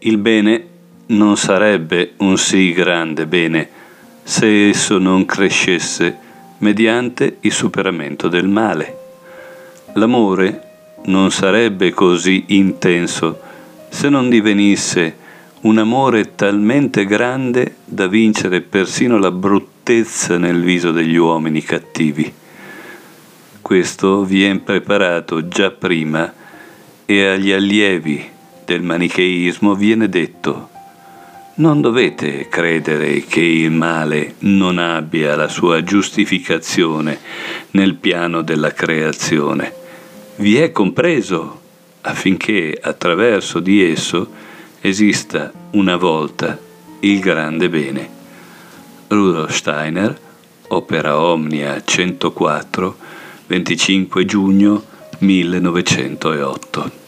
Il bene non sarebbe un sì grande bene se esso non crescesse mediante il superamento del male. L'amore non sarebbe così intenso se non divenisse un amore talmente grande da vincere persino la bruttezza nel viso degli uomini cattivi. Questo viene preparato già prima e agli allievi del manicheismo viene detto non dovete credere che il male non abbia la sua giustificazione nel piano della creazione. Vi è compreso affinché attraverso di esso esista una volta il grande bene. Rudolf Steiner, Opera Omnia 104, 25 giugno 1908